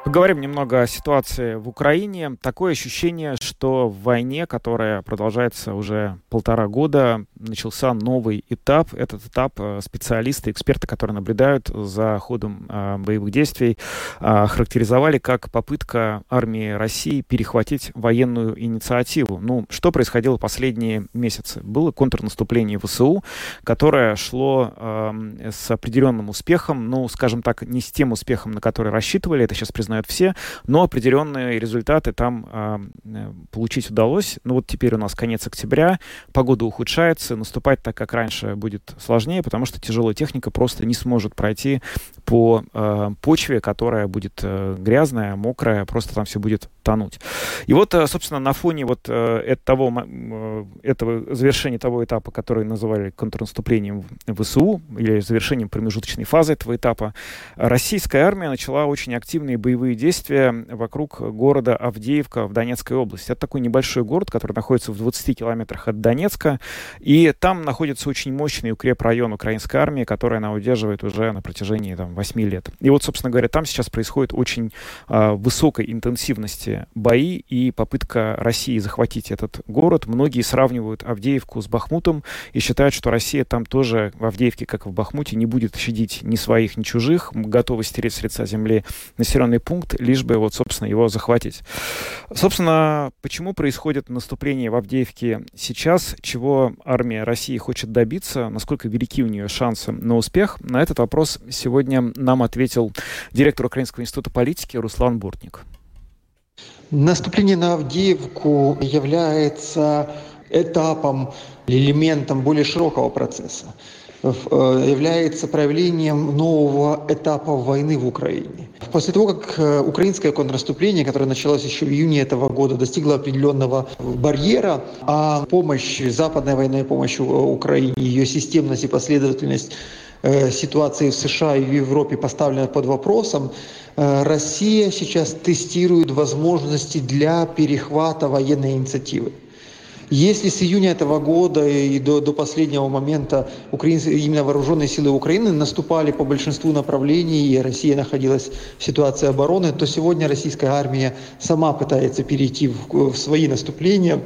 Speaker 5: Поговорим немного о ситуации в Украине. Такое ощущение, что в войне, которая продолжается уже полтора года, начался новый этап. Этот этап э, специалисты, эксперты, которые наблюдают за ходом э, боевых действий, э, характеризовали как попытка армии России перехватить военную инициативу. Ну, что происходило последние месяцы? Было контрнаступление ВСУ, которое шло э, с определенным успехом, ну, скажем так, не с тем успехом, на который рассчитывали, это сейчас признают все, но определенные результаты там э, получить удалось. Ну, вот теперь у нас конец октября, погода ухудшается, улице наступать так, как раньше, будет сложнее, потому что тяжелая техника просто не сможет пройти по э, почве, которая будет э, грязная, мокрая, просто там все будет тонуть. И вот, э, собственно, на фоне вот э, того, э, этого завершения того этапа, который называли контрнаступлением ВСУ, или завершением промежуточной фазы этого этапа, российская армия начала очень активные боевые действия вокруг города Авдеевка в Донецкой области. Это такой небольшой город, который находится в 20 километрах от Донецка, и там находится очень мощный укрепрайон украинской армии, который она удерживает уже на протяжении там, 8 лет. И вот, собственно говоря, там сейчас происходит очень э, высокой интенсивности бои и попытка России захватить этот город. Многие сравнивают Авдеевку с Бахмутом и считают, что Россия там тоже в Авдеевке, как и в Бахмуте, не будет щадить ни своих, ни чужих, готова стереть с лица земли населенный пункт, лишь бы вот, собственно, его захватить. Собственно, почему происходит наступление в Авдеевке сейчас, чего армия России хочет добиться, насколько велики у нее шансы на успех, на этот вопрос сегодня нам ответил директор Украинского института политики Руслан Бортник.
Speaker 7: Наступление на Авдеевку является этапом, элементом более широкого процесса является проявлением нового этапа войны в Украине. После того, как э, украинское контрнаступление, которое началось еще в июне этого года, достигло определенного барьера, а помощь, западная военная помощь Украине, ее системность и последовательность Э, ситуации в США и в Европе поставлена под вопросом, э, Россия сейчас тестирует возможности для перехвата военной инициативы. Если с июня этого года и до, до последнего момента украинцы, именно вооруженные силы Украины наступали по большинству направлений, и Россия находилась в ситуации обороны, то сегодня российская армия сама пытается перейти в, в свои наступления,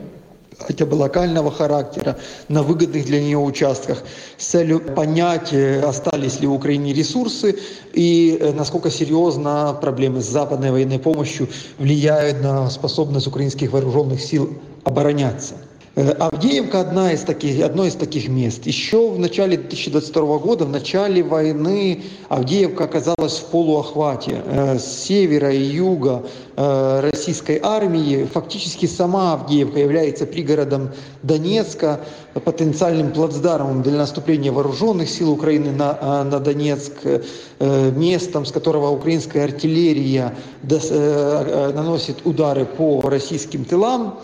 Speaker 7: хотя бы локального характера, на выгодных для нее участках, с целью понять, э, остались ли в Украине ресурсы и э, насколько серьезно проблемы с западной военной помощью влияют на способность украинских вооруженных сил обороняться. Э, Авдеевка одна из таких, одно из таких мест. Еще в начале 2022 года, в начале войны, Авдеевка оказалась в полуохвате. Э, с севера и юга э, российской армии фактически сама Авдеевка является пригородом Донецка, потенциальным плацдармом для наступления вооруженных сил Украины на, на Донецк, местом, с которого украинская артиллерия наносит удары по российским тылам.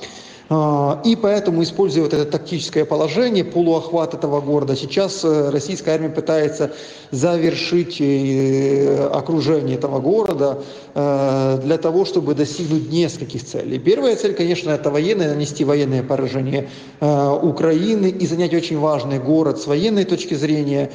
Speaker 7: А, и поэтому, используя вот это тактическое положение, полуохват этого города, сейчас э, российская армия пытается завершить э, окружение этого города. э, для того, чтобы достигнуть нескольких целей. Первая цель, конечно, это военная, нанести военное поражение Украины и занять очень важный город с военной точки зрения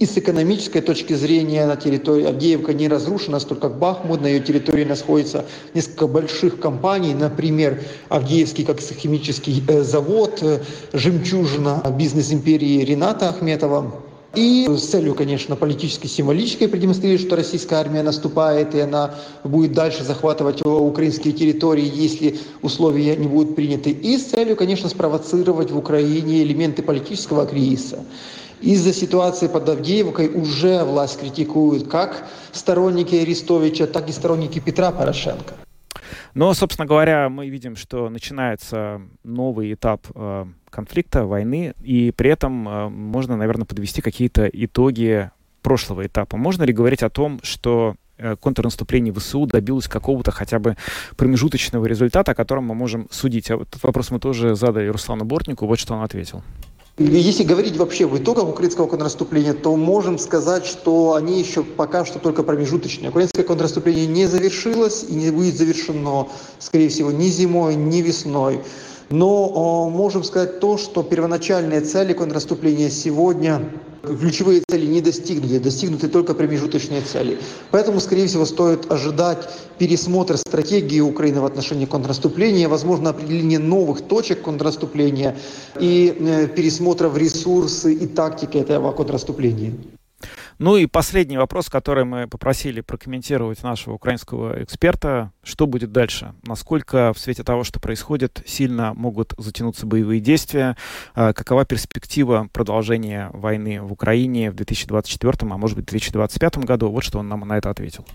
Speaker 7: и с экономической точки зрения на территории Авдеевка не разрушена, столько как Бахмут, на ее территории находится несколько больших компаний, например, Авдеевский как химический э, завод, э, жемчужина бизнес-империи Рената Ахметова. И с целью, конечно, политической, символической продемонстрировать, что российская армия наступает, и она будет дальше захватывать украинские территории, если условия не будут приняты. И с целью, конечно, спровоцировать в Украине элементы политического кризиса. Из-за ситуации под Авдеевкой уже власть критикует как сторонники Арестовича, так и сторонники Петра Порошенко.
Speaker 5: Но, собственно говоря, мы видим, что начинается новый этап э, конфликта, войны, и при этом э, можно, наверное, подвести какие-то итоги прошлого этапа. Можно ли говорить о том, что э, контрнаступление ВСУ добилось какого-то хотя бы промежуточного результата, о котором мы можем судить. А вот этот вопрос мы тоже задали Руслану Бортнику, вот что он ответил.
Speaker 7: Если говорить вообще в итогах украинского контрнаступления, то можем сказать, что они еще пока что только промежуточные. Украинское контрнаступление не завершилось и не будет завершено, скорее всего, ни зимой, ни весной. Но можем сказать то, что первоначальные цели контрнаступления сегодня ключевые цели не достигнуты, достигнуты только промежуточные цели. Поэтому, скорее всего, стоит ожидать пересмотра стратегии Украины в отношении контрнаступления, возможно, определение новых точек контрнаступления и э, пересмотра в ресурсы и тактики этого контрнаступления.
Speaker 5: Ну и последний вопрос, который мы попросили прокомментировать нашего украинского эксперта. Что будет дальше? Насколько в свете того, что происходит, сильно могут затянуться боевые действия? А какова перспектива продолжения войны в Украине в 2024, а может быть 2025 году? Вот что он нам на это ответил.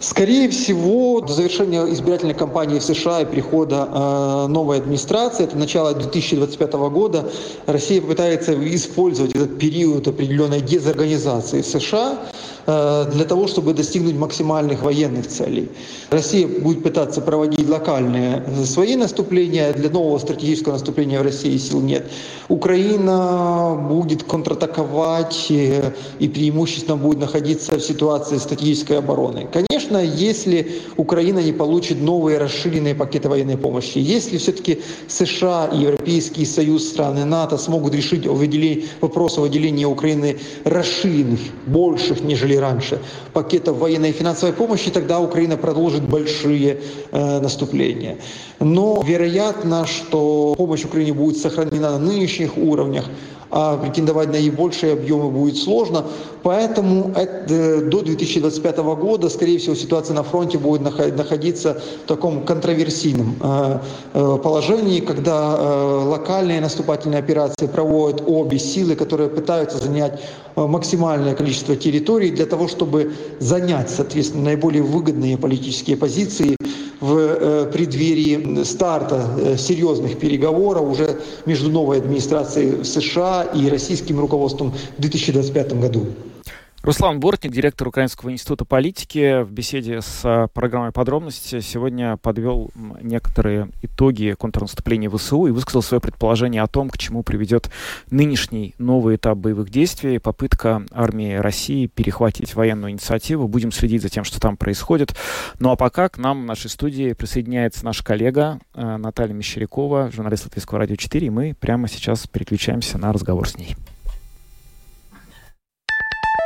Speaker 7: Скорее всего, до завершения избирательной кампании в США и прихода э, новой администрации, это начало 2025 года, Россия попытается использовать этот период определенной дезорганизации в США для того, чтобы достигнуть максимальных военных целей. Россия будет пытаться проводить локальные свои наступления, для нового стратегического наступления в России сил нет. Украина будет контратаковать э, и преимущественно будет находиться в ситуации стратегической обороны. Конечно, если Украина не получит новые расширенные пакеты военной помощи, если все-таки США и Европейский Союз, страны НАТО смогут решить о выделении, вопрос о выделении Украины расширенных, больших, нежели раньше, пакетов военной и финансовой помощи, тогда Украина продолжит большие э, наступления. Но вероятно, что помощь Украине будет сохранена на нынешних уровнях, а претендовать на наибольшие объемы будет сложно. Поэтому это, до 2025 года, скорее всего, ситуация на фронте будет находиться в таком контроверсийном э, э, положении, когда э, локальные наступательные операции проводят обе силы, которые пытаются занять максимальное количество территорий для того, чтобы занять, соответственно, наиболее выгодные политические позиции в э, преддверии старта э, серьезных переговоров уже между новой администрацией США и российским руководством в 2025 году.
Speaker 5: Руслан Бортник, директор Украинского института политики, в беседе с а, программой «Подробности» сегодня подвел некоторые итоги контрнаступления ВСУ и высказал свое предположение о том, к чему приведет нынешний новый этап боевых действий, попытка армии России перехватить военную инициативу. Будем следить за тем, что там происходит. Ну а пока к нам в нашей студии присоединяется наш коллега а, Наталья Мещерякова, журналист Латвийского радио 4, и мы прямо сейчас переключаемся на разговор с ней.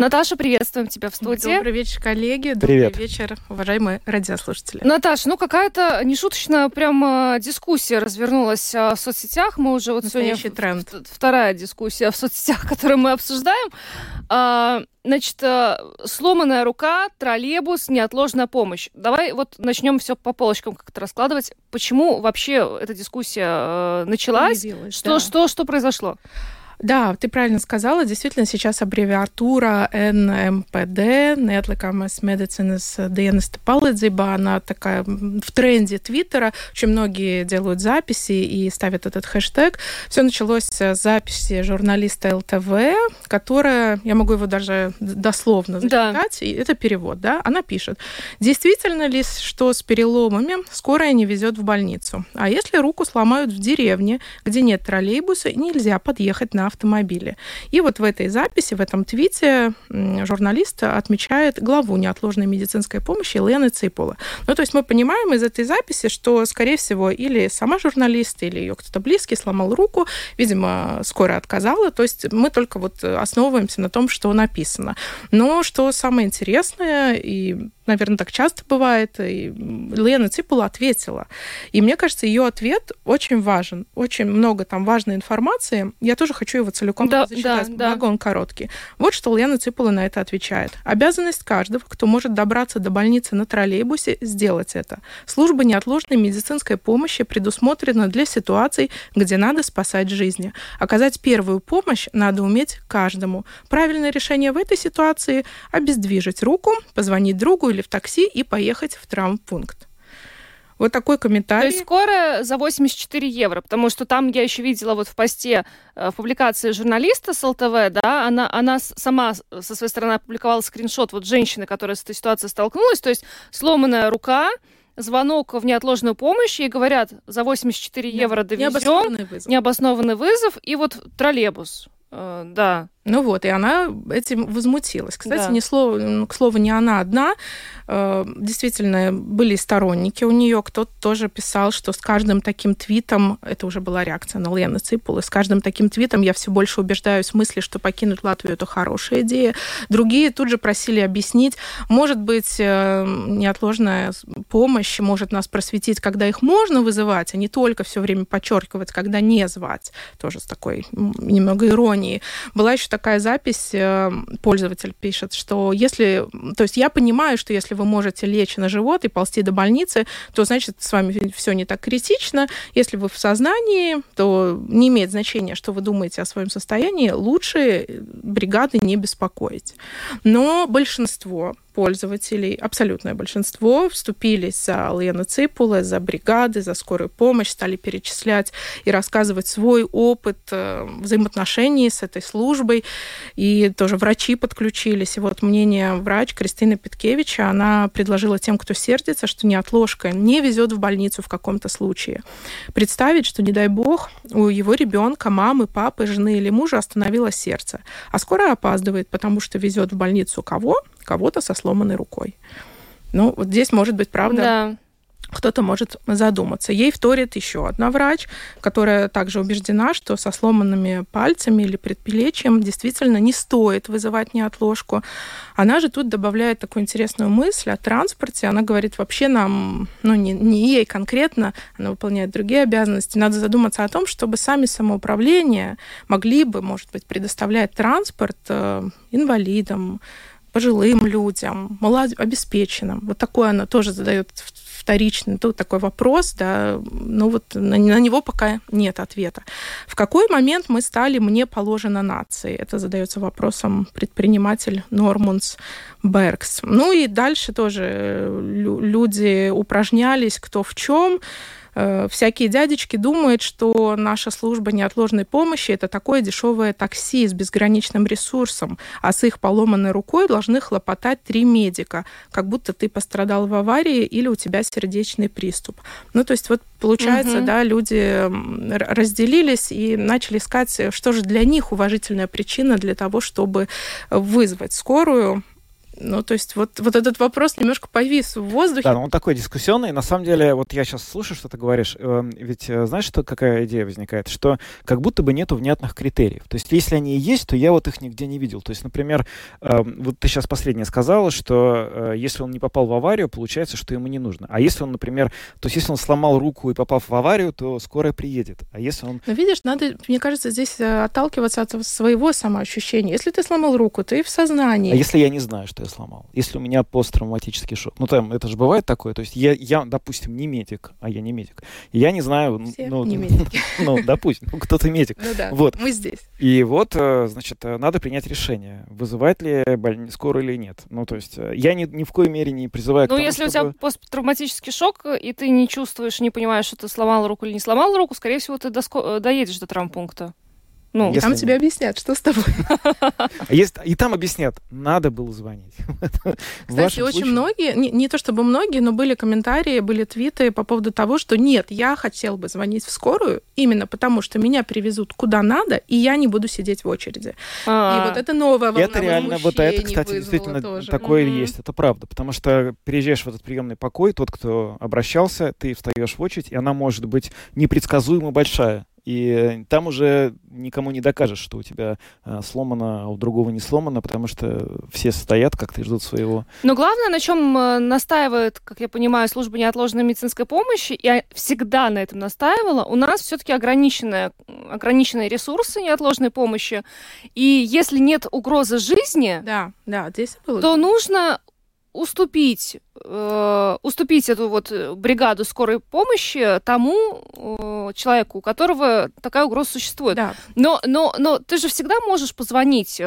Speaker 4: Наташа, приветствуем тебя в студии.
Speaker 8: Добрый вечер, коллеги.
Speaker 5: Привет.
Speaker 8: Добрый вечер, уважаемые радиослушатели.
Speaker 4: Наташа, ну какая-то нешуточная прям а, дискуссия развернулась а, в соцсетях. Мы уже вот
Speaker 8: Настоящий
Speaker 4: сегодня
Speaker 8: тренд.
Speaker 4: вторая дискуссия в соцсетях, которую мы обсуждаем. А, значит, сломанная рука, троллейбус, неотложная помощь. Давай вот начнем все по полочкам как-то раскладывать. Почему вообще эта дискуссия началась?
Speaker 8: Появилась,
Speaker 4: Что,
Speaker 8: да.
Speaker 4: что, что произошло?
Speaker 8: Да, ты правильно сказала. Действительно, сейчас аббревиатура НМПД, Неотликамас Медицинес Dienesta palīdzība, она такая в тренде Твиттера. Очень многие делают записи и ставят этот хэштег. Все началось с записи журналиста ЛТВ, которая, я могу его даже дословно зачитать, да. и это перевод, да, она пишет. Действительно ли, что с переломами скорая не везет в больницу? А если руку сломают в деревне, где нет троллейбуса, нельзя подъехать на автомобиле. И вот в этой записи, в этом твите журналист отмечает главу неотложной медицинской помощи Лены Цыпола. Ну, то есть мы понимаем из этой записи, что, скорее всего, или сама журналист, или ее кто-то близкий сломал руку, видимо, скоро отказала. То есть мы только вот основываемся на том, что написано. Но что самое интересное, и наверное, так часто бывает, и Лена Ципула ответила. И мне кажется, ее ответ очень важен. Очень много там важной информации. Я тоже хочу его целиком
Speaker 4: да,
Speaker 8: зачитать,
Speaker 4: да,
Speaker 8: благо
Speaker 4: да.
Speaker 8: он короткий. Вот что Лена Ципула на это отвечает. Обязанность каждого, кто может добраться до больницы на троллейбусе, сделать это. Служба неотложной медицинской помощи предусмотрена для ситуаций, где надо спасать жизни. Оказать первую помощь надо уметь каждому. Правильное решение в этой ситуации – обездвижить руку, позвонить другу или в такси и поехать в травмпункт. Вот такой комментарий.
Speaker 4: То есть скоро за 84 евро, потому что там я еще видела вот в посте, э, в публикации журналиста с ЛТВ, да, она, она сама со своей стороны опубликовала скриншот вот женщины, которая с этой ситуацией столкнулась, то есть сломанная рука, звонок в неотложную помощь, и говорят, за 84 да. евро довезем, необоснованный вызов. необоснованный вызов, и вот троллейбус. Э, да,
Speaker 8: ну вот, и она этим возмутилась. Кстати, да. ни слова, к слову, не она одна. Э, действительно, были сторонники у нее. Кто-то тоже писал, что с каждым таким твитом, это уже была реакция на Лены Ципулы, с каждым таким твитом я все больше убеждаюсь в мысли, что покинуть Латвию – это хорошая идея. Другие тут же просили объяснить, может быть, э, неотложная помощь может нас просветить, когда их можно вызывать, а не только все время подчеркивать, когда не звать. Тоже с такой немного иронией. Была еще такая запись, э, пользователь пишет, что если... То есть я понимаю, что если вы можете лечь на живот и ползти до больницы, то, значит, с вами все не так критично. Если вы в сознании, то не имеет значения, что вы думаете о своем состоянии, лучше бригады не беспокоить. Но большинство пользователей, абсолютное большинство, вступились за Лену Ципуле, за бригады, за скорую помощь, стали перечислять и рассказывать свой опыт э, взаимоотношений с этой службой. И тоже врачи подключились. И вот мнение врач Кристины Петкевича, она предложила тем, кто сердится, что неотложка не везет в больницу в каком-то случае. Представить, что, не дай бог, у его ребенка, мамы, папы, жены или мужа остановилось сердце, а скоро опаздывает, потому что везет в больницу кого? Кого-то со сломанной рукой. Ну, вот здесь может быть правда. Да кто-то может задуматься. Ей вторит еще одна врач, которая также убеждена, что со сломанными пальцами или предплечьем действительно не стоит вызывать неотложку. Она же тут добавляет такую интересную мысль о транспорте. Она говорит, вообще нам, ну не, не ей конкретно, она выполняет другие обязанности, надо задуматься о том, чтобы сами самоуправление могли бы, может быть, предоставлять транспорт э, инвалидам, пожилым людям, малообеспеченным. Вот такое она тоже задает вторичный тут такой вопрос, да, ну вот на, на него пока нет ответа. В какой момент мы стали «мне положено нации»? Это задается вопросом предприниматель Нормунс Беркс. Ну и дальше тоже э, люди упражнялись кто в чем. Э, всякие дядечки думают, что наша служба неотложной помощи это такое дешевое такси с безграничным ресурсом, а с их поломанной рукой должны хлопотать три медика, как будто ты пострадал в аварии или у тебя сердечный приступ. Ну, то есть вот получается, угу. да, люди разделились и начали искать, что же для них уважительная причина для того, чтобы вызвать скорую ну, то есть вот, вот этот вопрос немножко повис в воздухе.
Speaker 5: Да, но он такой дискуссионный. На самом деле, вот я сейчас слушаю, что ты говоришь. Э, ведь э, знаешь, что какая идея возникает? Что как будто бы нету внятных критериев. То есть если они и есть, то я вот их нигде не видел. То есть, например, э, вот ты сейчас последнее сказала, что э, если он не попал в аварию, получается, что ему не нужно. А если он, например, то есть если он сломал руку и попав в аварию, то скорая приедет. А если он...
Speaker 8: Ну, видишь, надо, мне кажется, здесь э, отталкиваться от своего самоощущения. Если ты сломал руку, ты в сознании.
Speaker 5: А если я не знаю, что я сломал. Если у меня посттравматический шок. Ну, там, это же бывает такое. То есть я, я допустим, не медик, а я не медик. Я не знаю...
Speaker 8: Все ну, не медики.
Speaker 5: Ну, допустим, ну, кто-то медик.
Speaker 8: Ну да, вот. мы здесь.
Speaker 5: И вот, э, значит, э, надо принять решение, вызывать ли больницу скорую или нет. Ну, то есть э, я ни, ни в коей мере не призываю
Speaker 4: Ну,
Speaker 5: тому,
Speaker 4: если
Speaker 5: чтобы...
Speaker 4: у тебя посттравматический шок, и ты не чувствуешь, не понимаешь, что ты сломал руку или не сломал руку, скорее всего, ты доско... доедешь до травмпункта.
Speaker 8: Ну, Если... там тебе объяснят, что с тобой.
Speaker 5: А есть, и там объяснят, надо было звонить.
Speaker 8: Кстати, очень случае... многие, не, не то чтобы многие, но были комментарии, были твиты по поводу того, что нет, я хотел бы звонить в скорую именно потому, что меня привезут куда надо, и я не буду сидеть в очереди. А-а-а. И вот это новая волна
Speaker 5: Это реально, вот это, кстати, действительно тоже. такое mm-hmm. есть, это правда. Потому что приезжаешь в этот приемный покой, тот, кто обращался, ты встаешь в очередь, и она может быть непредсказуемо большая. И там уже никому не докажешь, что у тебя э, сломано, а у другого не сломано, потому что все стоят как-то и ждут своего.
Speaker 4: Но главное, на чем э, настаивает, как я понимаю, служба неотложной медицинской помощи, я всегда на этом настаивала, у нас все-таки ограниченные, ограниченные ресурсы неотложной помощи. И если нет угрозы жизни,
Speaker 8: да, да, здесь было.
Speaker 4: то нужно уступить, э, уступить эту вот э, бригаду скорой помощи тому э, человеку, у которого такая угроза существует.
Speaker 8: Да.
Speaker 4: Но, но, но ты же всегда можешь позвонить э,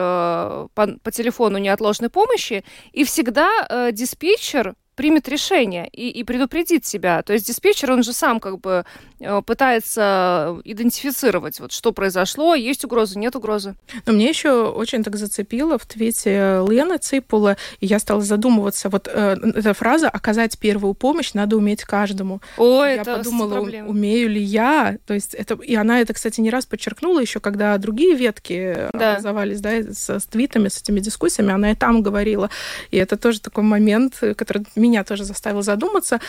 Speaker 4: по, по телефону неотложной помощи, и всегда э, диспетчер примет решение и, и предупредит себя. То есть диспетчер, он же сам как бы э, пытается идентифицировать, вот что произошло, есть угроза, нет угрозы.
Speaker 8: Но мне еще очень так зацепило в твите Лены Ципула, и я стала задумываться, вот э, эта фраза «оказать первую помощь надо уметь каждому».
Speaker 4: Ой,
Speaker 8: я
Speaker 4: это
Speaker 8: подумала, умею ли я, то есть это, и она это, кстати, не раз подчеркнула еще, когда другие ветки да. образовались, да, с, с твитами, с этими дискуссиями, она и там говорила, и это тоже такой момент, который меня тоже заставил задуматься.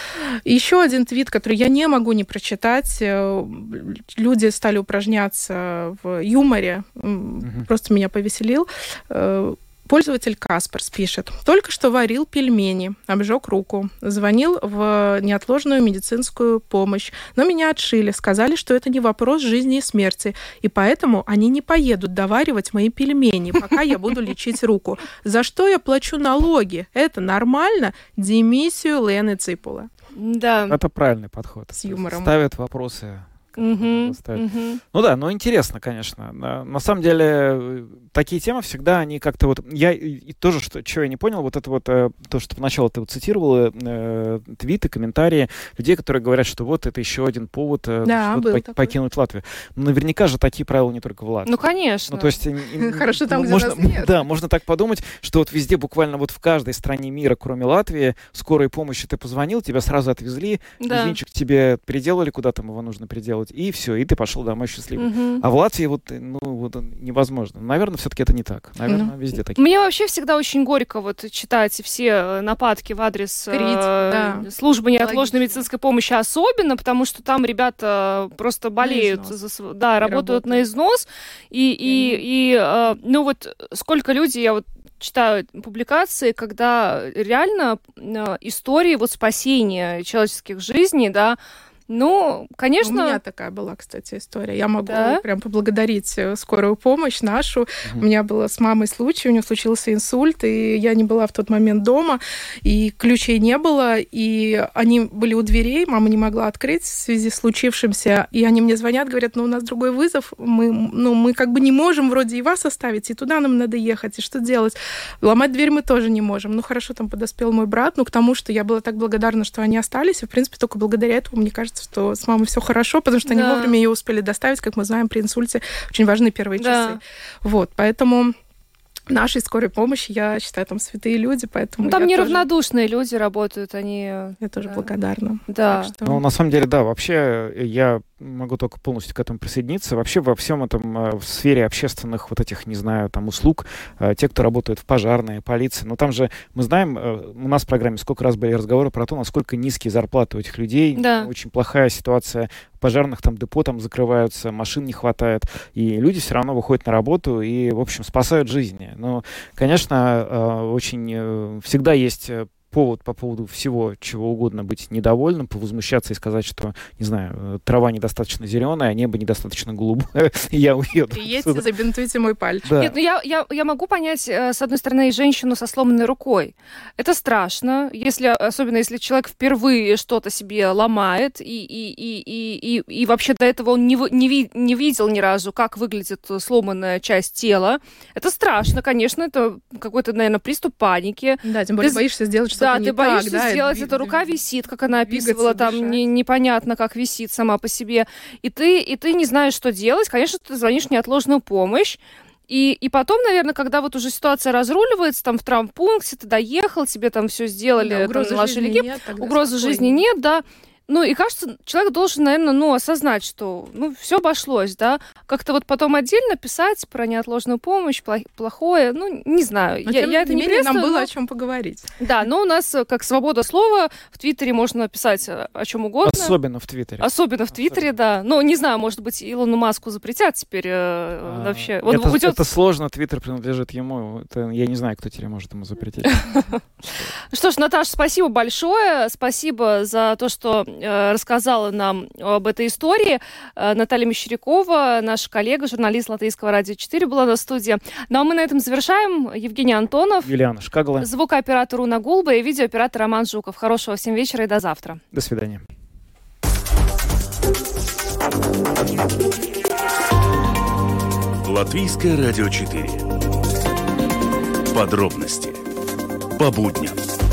Speaker 8: еще один твит, который я не могу не прочитать. Э, люди стали упражняться в юморе. Угу. Просто меня повеселил. Пользователь Каспарс пишет. Только что варил пельмени, обжег руку. Звонил в неотложную медицинскую помощь. Но меня отшили. Сказали, что это не вопрос жизни и смерти. И поэтому они не поедут доваривать мои пельмени, пока я буду лечить руку. За что я плачу налоги? Это нормально? Демиссию Лены Ципула.
Speaker 4: Да.
Speaker 5: Это правильный подход.
Speaker 8: С юмором.
Speaker 5: Ставят вопросы
Speaker 4: Угу, угу.
Speaker 5: Ну да, но интересно, конечно. На самом деле, такие темы всегда, они как-то вот... Я и тоже, что, чего я не понял, вот это вот, э, то, что поначалу ты вот цитировала, э, твиты, комментарии людей, которые говорят, что вот это еще один повод э,
Speaker 8: да,
Speaker 5: пок- покинуть Латвию. Но наверняка же такие правила не только в Латвии.
Speaker 4: Ну, конечно.
Speaker 5: Ну, то есть...
Speaker 8: Хорошо там, где
Speaker 5: можно,
Speaker 8: нет.
Speaker 5: Да, можно так подумать, что вот везде, буквально вот в каждой стране мира, кроме Латвии, скорой помощи ты позвонил, тебя сразу отвезли, да. тебе приделали, куда там его нужно приделать, и все, и ты пошел домой счастливый.
Speaker 4: Угу.
Speaker 5: А в Латвии вот, ну, вот невозможно. Наверное, все-таки это не так. Наверное, ну. везде такие.
Speaker 4: Мне вообще всегда очень горько вот читать все э, нападки в адрес
Speaker 8: Крить, э, да.
Speaker 4: службы неотложной медицинской помощи, особенно потому, что там ребята просто болеют, за, да, работают, работают на износ. И, и, и, и э, ну вот сколько людей, я вот читаю публикации, когда реально э, истории вот спасения человеческих жизней, да, ну, конечно.
Speaker 8: У меня такая была, кстати, история. Я могу да? прям поблагодарить э, скорую помощь нашу. Угу. У меня было с мамой случай, у нее случился инсульт, и я не была в тот момент дома, и ключей не было, и они были у дверей, мама не могла открыть в связи с случившимся, и они мне звонят, говорят, ну, у нас другой вызов, мы, ну, мы как бы не можем вроде и вас оставить, и туда нам надо ехать, и что делать? Ломать дверь мы тоже не можем. Ну, хорошо, там подоспел мой брат, ну, к тому, что я была так благодарна, что они остались, и, в принципе, только благодаря этому, мне кажется, кажется, что с мамой все хорошо, потому что да. они вовремя ее успели доставить, как мы знаем, при инсульте очень важны первые да. часы. Вот, поэтому нашей скорой помощи, я считаю, там святые люди, поэтому...
Speaker 4: Ну, там неравнодушные
Speaker 8: тоже...
Speaker 4: люди работают, они...
Speaker 8: Я тоже да. благодарна.
Speaker 4: Да.
Speaker 8: Что...
Speaker 5: Ну, на самом деле, да, вообще я могу только полностью к этому присоединиться. Вообще во всем этом, э, в сфере общественных вот этих, не знаю, там услуг, э, те, кто работают в пожарной, полиции, ну там же, мы знаем, э, у нас в программе сколько раз были разговоры про то, насколько низкие зарплаты у этих людей,
Speaker 4: да.
Speaker 5: очень плохая ситуация пожарных там депо там закрываются, машин не хватает, и люди все равно выходят на работу и, в общем, спасают жизни. Но, конечно, очень всегда есть повод по поводу всего, чего угодно быть недовольным, повозмущаться и сказать, что, не знаю, э, трава недостаточно зеленая, а небо недостаточно голубое, и я уеду.
Speaker 8: Приедьте, забинтуйте мой пальчик.
Speaker 4: Да. Нет, ну я, я, я могу понять, э, с одной стороны, женщину со сломанной рукой. Это страшно, если, особенно если человек впервые что-то себе ломает, и, и, и, и, и, и вообще до этого он не, не, не видел ни разу, как выглядит сломанная часть тела. Это страшно, конечно, это какой-то, наверное, приступ паники.
Speaker 8: Да, тем более Ты... боишься сделать что
Speaker 4: да, ты боишься так, сделать, да, эта рука висит, как она описывала, там не, непонятно, как висит сама по себе. И ты, и ты не знаешь, что делать. Конечно, ты звонишь в неотложную помощь. И, и потом, наверное, когда вот уже ситуация разруливается, там в травмпункте ты доехал, тебе там все сделали, да,
Speaker 8: угрозы
Speaker 4: там наложили
Speaker 8: нет,
Speaker 4: угрозы жизни нет, да. Ну, и кажется, человек должен, наверное, ну, осознать, что, ну, все обошлось, да. Как-то вот потом отдельно писать про неотложную помощь, плохое, ну, не знаю.
Speaker 8: Но, я, тем я это не менее, нам было но... о чем поговорить.
Speaker 4: Да, но у нас, э, как свобода слова, в Твиттере можно писать э, о чем угодно.
Speaker 5: Особенно в Твиттере.
Speaker 4: Особенно в Твиттере, да. Ну, не знаю, может быть, Илону Маску запретят теперь э, а, вообще.
Speaker 5: Он это, уйдет... это сложно, Твиттер принадлежит ему. Это, я не знаю, кто теперь может ему запретить.
Speaker 4: Что ж, Наташа, спасибо большое. Спасибо за то, что рассказала нам об этой истории. Э, Наталья Мещерякова, наша коллега, журналист Латвийского радио 4, была на студии. Ну а мы на этом завершаем. Евгений Антонов.
Speaker 5: Юлиана Шкагла.
Speaker 4: Звукооператор Уна Гулба и видеооператор Роман Жуков. Хорошего всем вечера и до завтра.
Speaker 5: До свидания.
Speaker 3: Латвийское радио 4. Подробности по будням.